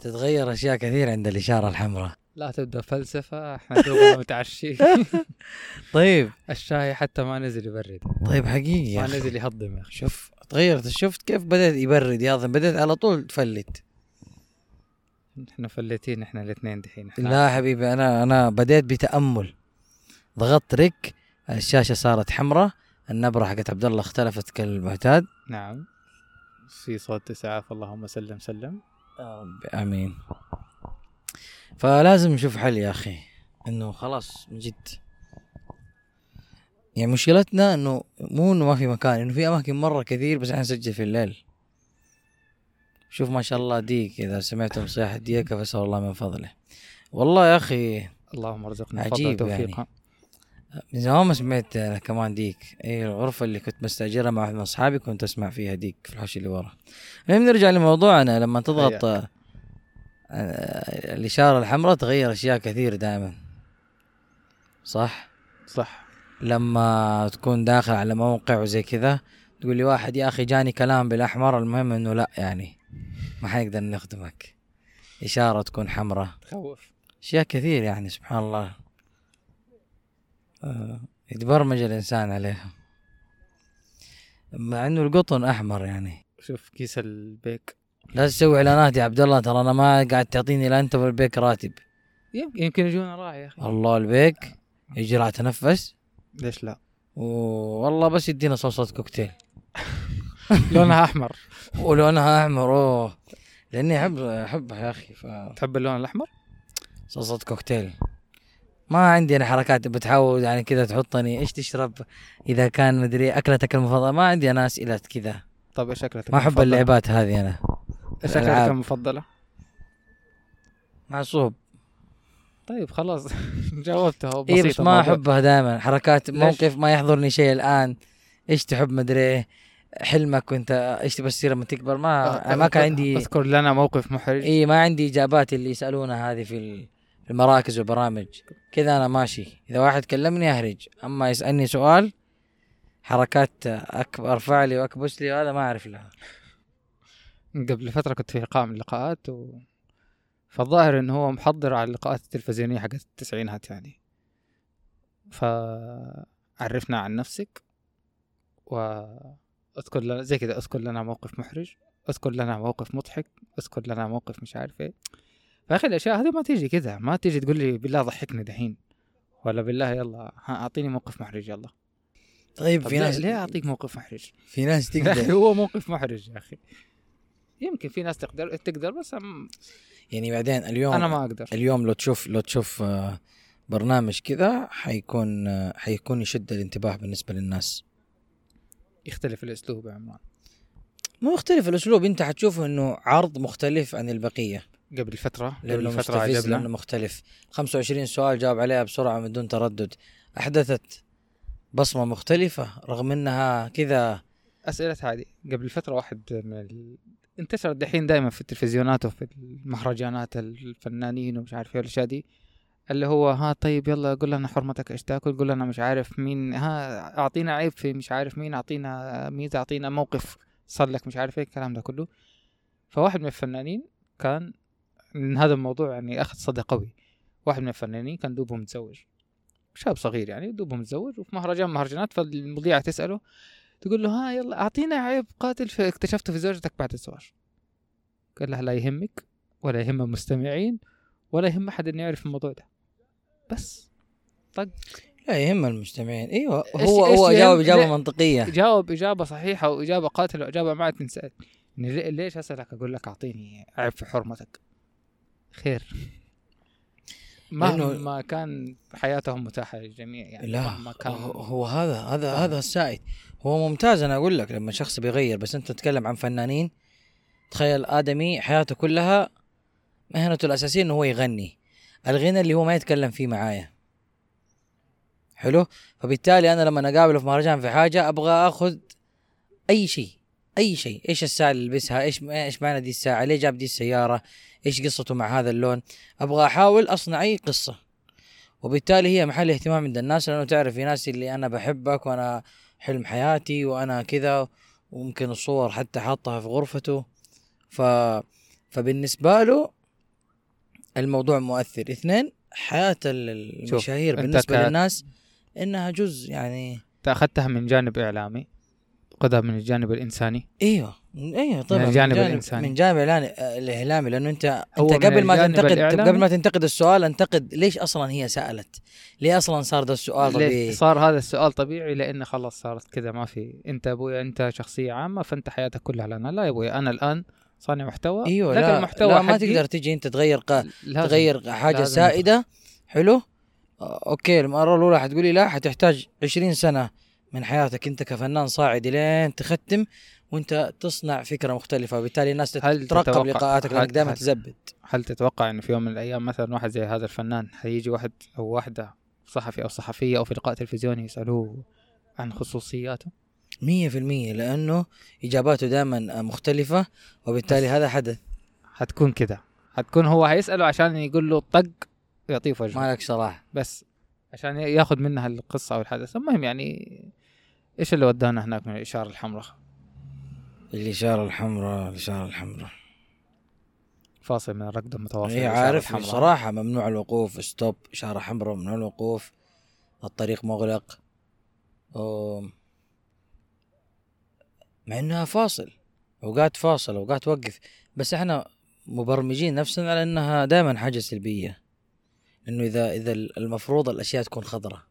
تتغير أشياء كثير عند الإشارة الحمراء. لا تبدأ فلسفة إحنا دوبنا متعشي طيب. الشاي حتى ما نزل يبرد. طيب حقيقي ما. نزل يهضم يا أخي. شوف تغيرت شفت كيف بدأت يبرد يا أخي بدأت على طول تفلت. إحنا فليتين إحنا الاثنين دحين. لا حبيبي أنا أنا بديت بتأمل. ضغطت ريك الشاشة صارت حمراء النبرة حقت عبد الله اختلفت كالمعتاد. نعم. في صوت اسعاف اللهم سلم سلم. آمين. فلازم نشوف حل يا أخي إنه خلاص من جد. يعني مشكلتنا إنه مو إنه ما في مكان إنه في أماكن مرة كثير بس إحنا نسجل في الليل. شوف ما شاء الله ديك إذا سمعتم صياح ديك فأسأل الله من فضله. والله يا أخي اللهم ارزقنا عجيب يعني. من زمان ما سمعت أنا كمان ديك. اي الغرفة اللي كنت مستأجرها مع واحد من أصحابي كنت أسمع فيها ديك في الحوش اللي ورا. المهم نرجع لموضوعنا. لما تضغط آه، آه، الإشارة الحمراء تغير أشياء كثير دائما. صح؟ صح. لما تكون داخل على موقع وزي كذا تقول لي واحد يا أخي جاني كلام بالأحمر. المهم إنه لا يعني ما حنقدر نخدمك. إشارة تكون حمراء. تخوف. أشياء كثير يعني سبحان الله. يتبرمج الإنسان عليها. مع إنه القطن أحمر يعني. شوف كيس البيك. لا تسوي إعلانات يا عبد الله ترى أنا ما قاعد تعطيني لا أنت ولا البيك راتب. يمكن يمكن يجونا راعي يا أخي. الله البيك. يجي راح تنفس. ليش لا؟ والله بس يدينا صوصة كوكتيل. لونها أحمر. ولونها أحمر أوه. لأني أحب أحبها يا أخي ف تحب اللون الأحمر؟ صوصة كوكتيل. ما عندي أنا حركات بتحاول يعني كذا تحطني. إيش تشرب؟ إذا كان مدري أكلتك المفضلة. ما عندي أنا اسئله كذا. طيب إيش أكلتك ما أحب؟ اللعبات هذه أنا. إيش أكلتك. المفضلة؟ معصوب. طيب خلاص. جاوبتها. إي بسيطة إيه، بس ما. أحبها دائما. حركات؟ موقف ما يحضرني شيء الآن. إيش تحب مدري؟ حلمك وأنت إيش تبى تصير لما تكبر؟ ما أه، ما كان عندي أذكر لنا موقف محرج. إي ما عندي إجابات اللي يسألونها هذه في ال- في المراكز والبرامج. كذا أنا ماشي. إذا واحد كلمني أهرج. أما يسألني سؤال حركات أكبر ارفع لي واكبس لي هذا ما أعرف لها. قبل فترة كنت في لقاء من اللقاءات و... فالظاهر إنه هو محضر على اللقاءات التلفزيونية حقت التسعينات يعني. فعرفنا عن نفسك واذكر لنا زي كذا اذكر لنا موقف محرج اذكر لنا موقف مضحك اذكر لنا موقف مش عارف إيه. فأخي الأشياء هذه ما تيجي كذا ما تيجي تقول لي بالله ضحكني دحين. ولا بالله يلا ها أعطيني موقف محرج يلا. طيب في ناس ليه أعطيك موقف محرج؟ في ناس تقدر. هو موقف محرج يا أخي. يمكن في ناس تقدر تقدر بس أم- يعني بعدين اليوم أنا ما أقدر. اليوم لو تشوف لو تشوف آه، برنامج كذا حيكون آه، حيكون يشد الانتباه بالنسبة للناس. يختلف الأسلوب يا عمران. مو يختلف الأسلوب أنت حتشوف إنه عرض مختلف عن البقية. قبل فترة قبل مستفز عجبنا. لأنه مختلف. 25 سؤال جاوب عليها بسرعة من دون تردد. أحدثت بصمة مختلفة رغم إنها كذا. أسئلة هذه. قبل فترة واحد من ال... انتشرت دحين دائما في التلفزيونات وفي المهرجانات الفنانين ومش عارف إيه الاشياء دي. اللي هو ها طيب يلا قول لنا حرمتك إيش تاكل؟ قول لنا مش عارف مين ها أعطينا عيب في مش عارف مين أعطينا ميزة أعطينا موقف صار لك مش عارف إيه الكلام ده كله. فواحد من الفنانين كان من هذا الموضوع يعني أخذ صدى قوي. واحد من الفنانين كان دوبه متزوج. شاب صغير يعني دوبه متزوج وفي مهرجان مهرجانات فالمذيعة تسأله تقول له ها يلا أعطينا عيب قاتل في اكتشفته في زوجتك بعد الزواج. قال لها لا يهمك ولا يهم المستمعين ولا يهم أحد إنه يعرف الموضوع ده. بس. طق. لا يهم المستمعين. إيوه هو إيش هو؟ جاوب إجابة؟ منطقية. جاوب إجابة صحيحة وإجابة قاتلة وإجابة ما عاد تنسال ليش أسألك؟ أقول لك أعطيني عيب في حرمتك. خير. مهما كان حياتهم متاحة للجميع يعني لا مهما كان. هو- هذا هذا آه. هذا السائد هو ممتاز أنا أقول لك لما شخص بيغير بس أنت تتكلم عن فنانين تخيل آدمي حياته كلها مهنته الأساسية إنه هو يغني. الغنى اللي هو ما يتكلم فيه معايا. حلو؟ فبالتالي أنا لما أقابله في مهرجان في حاجة أبغى آخذ أي شيء. أي شيء. إيش الساعة اللي يلبسها إيش إيش معنى دي الساعة؟ ليه جاب دي السيارة؟ إيش قصته مع هذا اللون؟ أبغى أحاول اصنع اي قصة. وبالتالي هي محل اهتمام عند الناس لأنه تعرف في ناس اللي أنا بحبك وأنا حلم حياتي وأنا كذا وممكن الصور حتى حاطها في غرفته. ف فبالنسبة له الموضوع مؤثر. اثنين حياة المشاهير بالنسبة للناس إنها جزء يعني أخذتها من جانب إعلامي. خذها من الجانب الإنساني. إيوه. إيوه طبعا من الجانب من الإنساني. من جانب الإعلامي لأنه أنت أنت قبل ما تنتقد قبل ما تنتقد السؤال أنتقد ليش أصلا هي سألت؟ ليه أصلا صار ده السؤال طبيعي؟ صار هذا السؤال طبيعي؟ لأن خلاص صارت كذا ما في. أنت أبوي أنت شخصية عامة فأنت حياتك كلها لنا. لا يا أبوي أنا الآن صانع محتوى. إيوه لك لا, المحتوى لا ما تقدر تجي أنت تغير قا... لازم. تغير حاجة لازم. سائدة. حلو؟ أوكي المرة الأولى حتقولي لا حتحتاج 20 سنة. من حياتك انت كفنان صاعدي لين تختم وانت تصنع فكرة مختلفة وبالتالي الناس هل تترقب لقاءاتك لأنك دائما تزبد. هل تتوقع إنه في يوم من الأيام مثلا واحد زي هذا الفنان حيجي واحد أو واحدة صحفي أو صحفية أو في لقاء تلفزيوني يسألوه عن خصوصياته؟ مية في المية لأنه إجاباته دائما مختلفة وبالتالي. هذا حدث. حتكون كذا حتكون هو هيسأله عشان يقول له طق يعطيه في وجهه ما لك صلاح. بس عشان ياخذ منها القصة أو الحدث. المهم يعني إيش اللي ودانا هناك من الإشارة الحمراء؟ الإشارة الحمراء الإشارة الحمراء. فاصل من الركض المتواصل الإشارة عارف. بصراحة ممنوع الوقوف ستوب إشارة حمراء ممنوع الوقوف. الطريق مغلق. أم، مع إنها فاصل. أوقات فاصل أوقات وقف بس إحنا مبرمجين نفسنا على إنها دائما حاجة سلبية. إنه إذا إذا المفروض الأشياء تكون خضراء.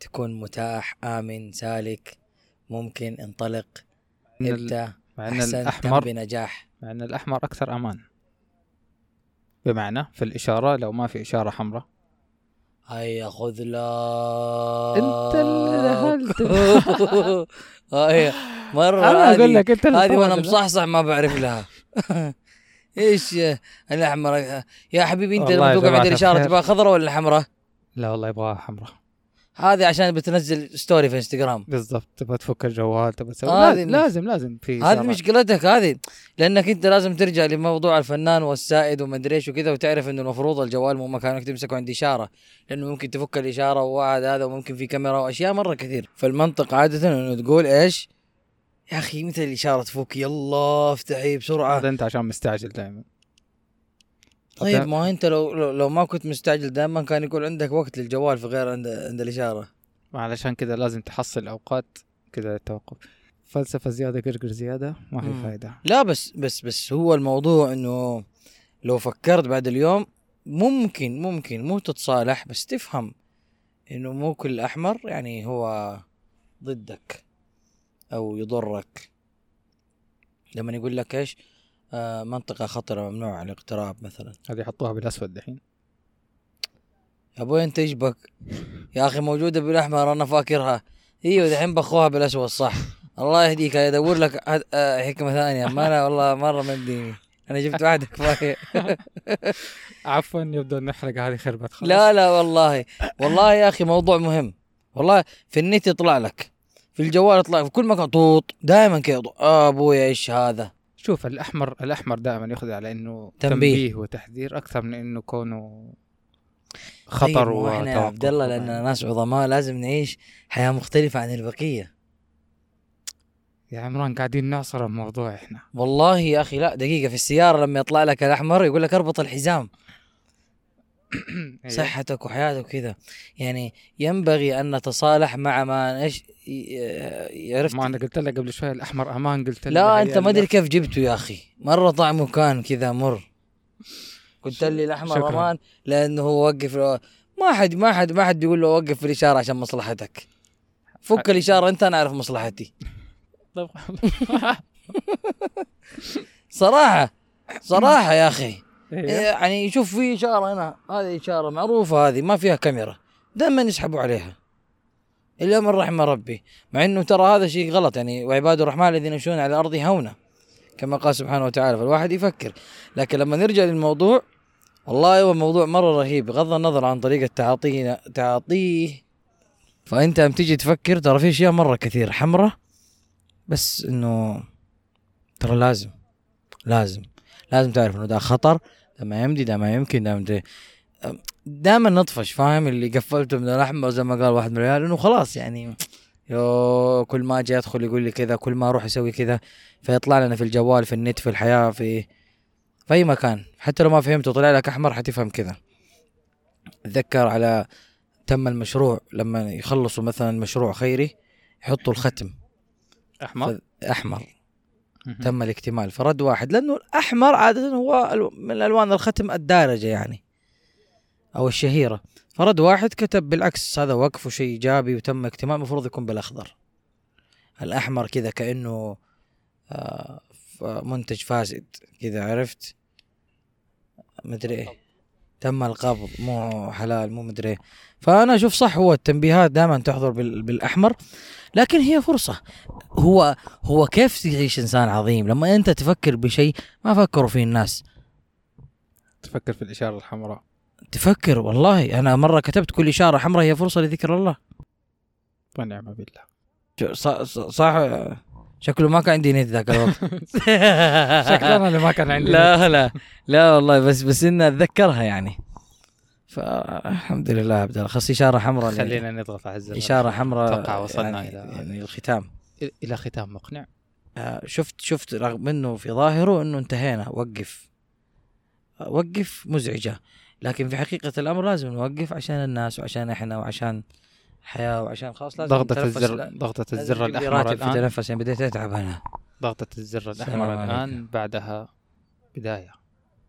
تكون متاح آمن سالك ممكن انطلق ابدأ مع إن الأحمر بنجاح. مع إن الأحمر أكثر أمان. بمعنى في الإشارة لو ما في إشارة حمراء. هيا خذ لا. أنت اللي دخلت هيا مرة أنا أقول لك أنت هذه وأنا. مصحصح ما بعرف لها. إيش الأحمر؟ يا حبيبي أنت لما جماعة الاشاره. تبغى خضراء ولا حمراء؟ لا والله يبغاها حمراء. هذه عشان بتنزل ستوري في انستغرام بالضبط تبغى تفك الجوال تبغى تسوي. هذه لازم, لازم لازم في هذه. مشكلتك هذه لأنك أنت لازم ترجع لموضوع الفنان والسائد ومدري إيش وكذا وتعرف إنه المفروض الجوال مو مكانك تمسكه عند إشارة لأنه ممكن تفك الإشارة وواحد هذا وممكن في كاميرا وأشياء مرة كثير. فالمنطق عادة إنه تقول إيش؟ يا أخي متى الإشارة تفك؟ يلا افتحي بسرعة. هذا أنت عشان مستعجل دائما. طيب ما انت لو لو, ما كنت مستعجل دائما كان يكون عندك وقت للجوال في غير عند عند الإشارة. علشان كذا لازم تحصل أوقات كذا للتوقف. فلسفة زيادة قرقر زيادة ما في مم. فايدة. لا بس بس بس هو الموضوع إنه لو فكرت بعد اليوم ممكن ممكن مو تتصالح بس تفهم إنه مو كل أحمر يعني هو ضدك أو يضرك. لما يقول لك إيش؟ منطقة خطرة ممنوع الاقتراب مثلا. هذه حطوها بالأسود دحين. يا أبوي أنت إيش بك؟ يا أخي موجودة بالأحمر أنا فاكرها. إيوه دحين بخوها بالأسود صح. الله يهديك ادور لك آه، حكمة ثانية. ما أنا والله مرة ما يمديني أنا جبت واحدة كفاية. عفوا يبدو أن نحرق هذه خربت خلاص. لا لا والله. والله يا أخي موضوع مهم. والله في النت يطلع لك. في الجوال يطلع في كل مكان. طوط. دائما كذا. آه ابويا إيش هذا؟ شوف الأحمر الأحمر دائما ياخذ على إنه تنبيه. تنبيه, وتحذير أكثر من إنه كونه خطر مو إحنا يا عبد الله. لاننا ناس عظماء لازم نعيش حياة مختلفة عن البقية يا عمران قاعدين نعصر الموضوع إحنا والله يا أخي لا دقيقة في السيارة لما يطلع لك الأحمر يقول لك اربط الحزام أيوة. صحتك وحياتك وكذا. يعني ينبغي أن نتصالح مع ما إيش عرفت؟ ما أنا قلت لك قبل شوي الأحمر أمان قلت لا أنت ما أدري كيف جبته يا أخي. مرة طعمه كان كذا مر. قلت لي الأحمر شكراً. أمان لأنه هو وقف ما حد ما حد ما حد بيقول له وقف في الإشارة عشان مصلحتك. فك الإشارة أنت أنا أعرف مصلحتي. صراحة صراحة يا أخي. يعني شوف في إشارة هنا. هذه إشارة معروفة هذه ما فيها كاميرا. دائما يسحبوا عليها. إلا من رحم ربي. مع إنه ترى هذا شيء غلط يعني وعباد الرحمن الذين يمشون على الأرض هونا كما قال سبحانه وتعالى فالواحد يفكر. لكن لما نرجع للموضوع والله هو موضوع مرة رهيب بغض النظر عن طريقة تعاطيه تعاطيه. فأنت لما تيجي تفكر ترى في أشياء مرة كثير حمراء بس إنه ترى لازم لازم. لازم تعرف إنه ده خطر ده ما يمدي ده ما يمكن ده مدري. دائما نطفش فاهم؟ اللي قفلته من الاحمر زي ما قال واحد من العيال إنه خلاص يعني يو كل ما أجي أدخل يقول لي كذا كل ما أروح أسوي كذا فيطلع لنا في الجوال في النت في الحياة في في أي مكان. حتى لو ما فهمت وطلع لك أحمر حتفهم كذا. اتذكر على تم المشروع لما يخلصوا مثلا مشروع خيري يحطوا الختم. أحمر؟ أحمر. تم الاكتمال. فرد واحد. لأنه الأحمر عادة هو من الوان الختم الدارجة يعني أو الشهيرة. فرد واحد كتب بالعكس هذا وقف وشيء إيجابي وتم اكتمال المفروض يكون بالأخضر. الأحمر كذا كأنه آه، منتج فاسد. كذا عرفت؟ مدري إيه. تم القبض مو حلال مو مدري. فأنا أشوف صح هو التنبيهات دائما تحضر بال- بالأحمر لكن هي فرصة. هو هو كيف تعيش إنسان عظيم؟ لما أنت تفكر بشيء ما فكروا فيه الناس. تفكر في الإشارة الحمراء. تفكر والله أنا مرة كتبت كل إشارة حمراء هي فرصة لذكر الله. ونعم بالله. صح, صح؟ شكله ما كان عندي نت ذاك الوقت. شكلنا اللي ما كان عندي لا لا لا والله بس بس اني أتذكرها يعني. فالحمد لله عبد الله. خص إشارة حمراء خلينا نضغط على الزر. إشارة حمراء أتوقع وصلنا يعني, إلى يعني الختام. إلى ختام مقنع. آه، شفت شفت رغم إنه في ظاهره إنه انتهينا. وقف. آه، وقف مزعجة. لكن في حقيقة الأمر لازم نوقف عشان الناس وعشان إحنا وعشان حياة وعشان خلاص لازم ضغطة نتنفس الزر لازم الزر راتب في الآن. تنفس يعني بديت أتعب أنا. ضغطة الزر عليكم. الآن بعدها بداية.